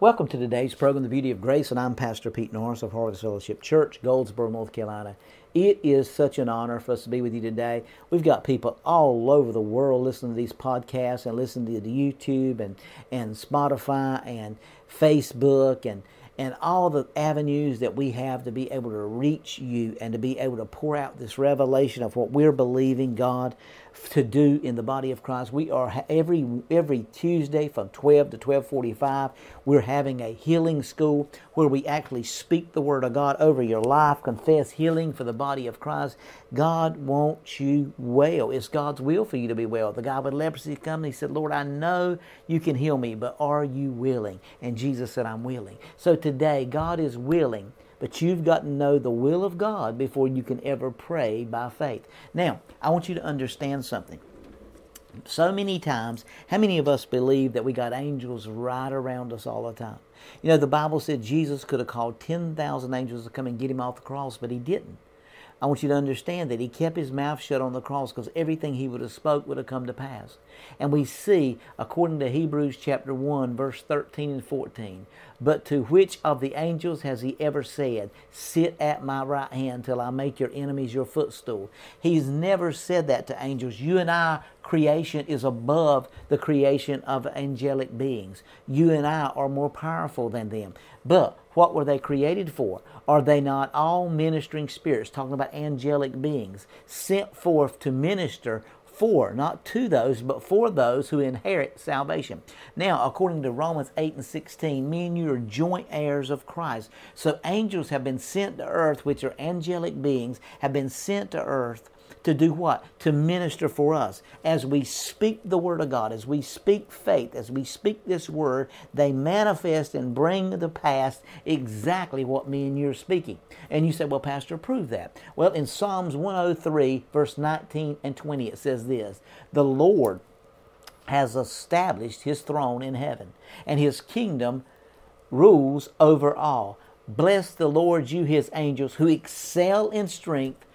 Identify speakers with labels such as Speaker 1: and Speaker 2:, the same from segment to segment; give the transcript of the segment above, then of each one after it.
Speaker 1: Welcome to today's program, The Beauty of Grace, and I'm Pastor Pete Norris of Harvest Fellowship Church, Goldsboro, North Carolina. It is such an honor for us to be with you today. We've got people all over the world listening to these podcasts and listening to YouTube and, and Spotify and Facebook and and all the avenues that we have to be able to reach you and to be able to pour out this revelation of what we're believing God to do in the body of Christ. We are every every Tuesday from 12 to 12:45 we're having a healing school where we actually speak the word of God over your life, confess healing for the body of Christ. God wants you well. It's God's will for you to be well. The guy with leprosy come and he said, "Lord, I know you can heal me, but are you willing?" And Jesus said, "I'm willing." So today God is willing but you've got to know the will of God before you can ever pray by faith. Now, I want you to understand something. So many times, how many of us believe that we got angels right around us all the time? You know, the Bible said Jesus could have called 10,000 angels to come and get him off the cross, but he didn't. I want you to understand that he kept his mouth shut on the cross because everything he would have spoke would have come to pass. And we see, according to Hebrews chapter 1, verse 13 and 14, but to which of the angels has he ever said, Sit at my right hand till I make your enemies your footstool? He's never said that to angels. You and I, creation is above the creation of angelic beings. You and I are more powerful than them. But what were they created for? Are they not all ministering spirits, talking about angelic beings, sent forth to minister for, not to those, but for those who inherit salvation. Now, according to Romans 8 and 16, me and you are joint heirs of Christ. So angels have been sent to earth, which are angelic beings, have been sent to earth to do what? To minister for us. As we speak the Word of God, as we speak faith, as we speak this Word, they manifest and bring to past exactly what me and you are speaking. And you say, well, Pastor, prove that. Well, in Psalms 103, verse 19 and 20, it says this The Lord has established his throne in heaven, and his kingdom rules over all. Bless the Lord, you his angels, who excel in strength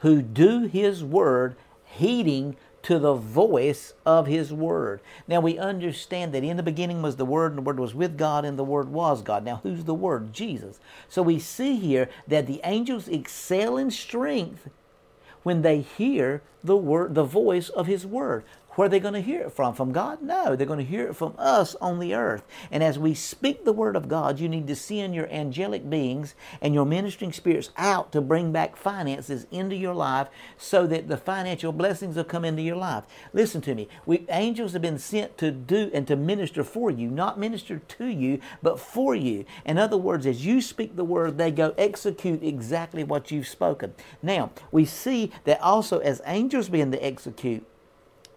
Speaker 1: who do his word, heeding to the voice of his word. Now we understand that in the beginning was the word, and the word was with God, and the word was God. Now who's the word? Jesus. So we see here that the angels excel in strength when they hear the word the voice of his word where are they going to hear it from? From God? No, they're going to hear it from us on the earth. And as we speak the word of God, you need to send your angelic beings and your ministering spirits out to bring back finances into your life so that the financial blessings will come into your life. Listen to me. We angels have been sent to do and to minister for you, not minister to you, but for you. In other words, as you speak the word, they go execute exactly what you've spoken. Now, we see that also as angels begin to execute,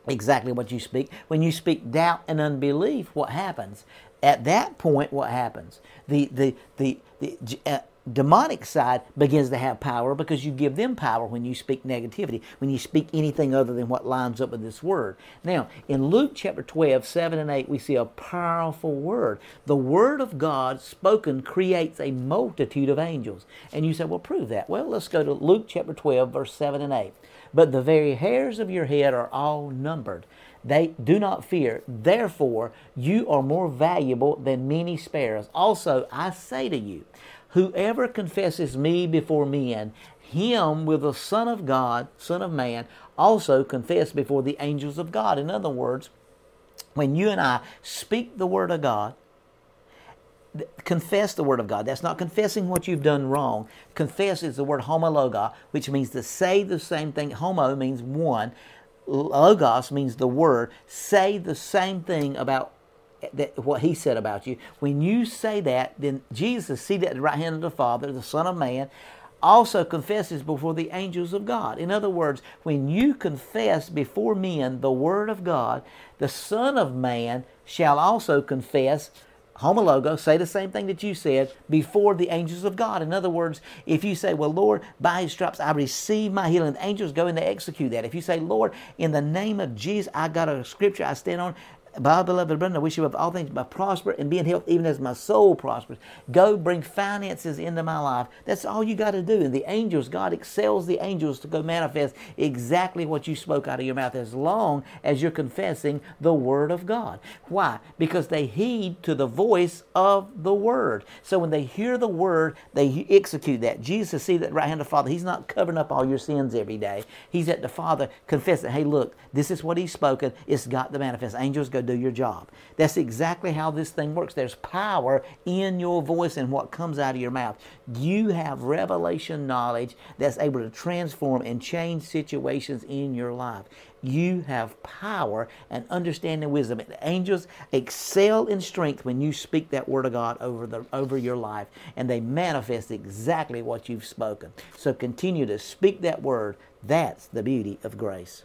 Speaker 1: exactly what you speak. When you speak doubt and unbelief, what happens? At that point, what happens? The the the, the uh, demonic side begins to have power because you give them power when you speak negativity, when you speak anything other than what lines up with this word. Now, in Luke chapter 12, 7 and 8, we see a powerful word. The word of God spoken creates a multitude of angels. And you say, well, prove that. Well, let's go to Luke chapter 12, verse 7 and 8. But the very hairs of your head are all numbered. They do not fear. Therefore, you are more valuable than many sparrows. Also, I say to you, whoever confesses me before men, him will the Son of God, Son of Man, also confess before the angels of God. In other words, when you and I speak the Word of God, confess the word of God. That's not confessing what you've done wrong. Confess is the word homologa, which means to say the same thing. Homo means one. Logos means the word. Say the same thing about that, what he said about you. When you say that, then Jesus, seated at the right hand of the Father, the Son of Man, also confesses before the angels of God. In other words, when you confess before men the word of God, the Son of Man shall also confess homologo, say the same thing that you said before the angels of God. In other words, if you say, Well, Lord, by his stripes I receive my healing, the angels go in to execute that. If you say, Lord, in the name of Jesus, I got a scripture I stand on, My beloved brethren, I wish you above all things by prosper and be in health, even as my soul prospers. Go bring finances into my life. That's all you got to do. And the angels, God excels the angels to go manifest exactly what you spoke out of your mouth as long as you're confessing the Word of God. Why? Because they heed to the voice of the Word. So when they hear the Word, they execute that. Jesus, see that right hand of the Father, He's not covering up all your sins every day. He's at the Father confessing, hey, look, this is what He's spoken. It's got to manifest. Angels do your job. That's exactly how this thing works. There's power in your voice and what comes out of your mouth. You have revelation knowledge that's able to transform and change situations in your life. You have power and understanding wisdom. And angels excel in strength when you speak that word of God over the over your life, and they manifest exactly what you've spoken. So continue to speak that word. That's the beauty of grace.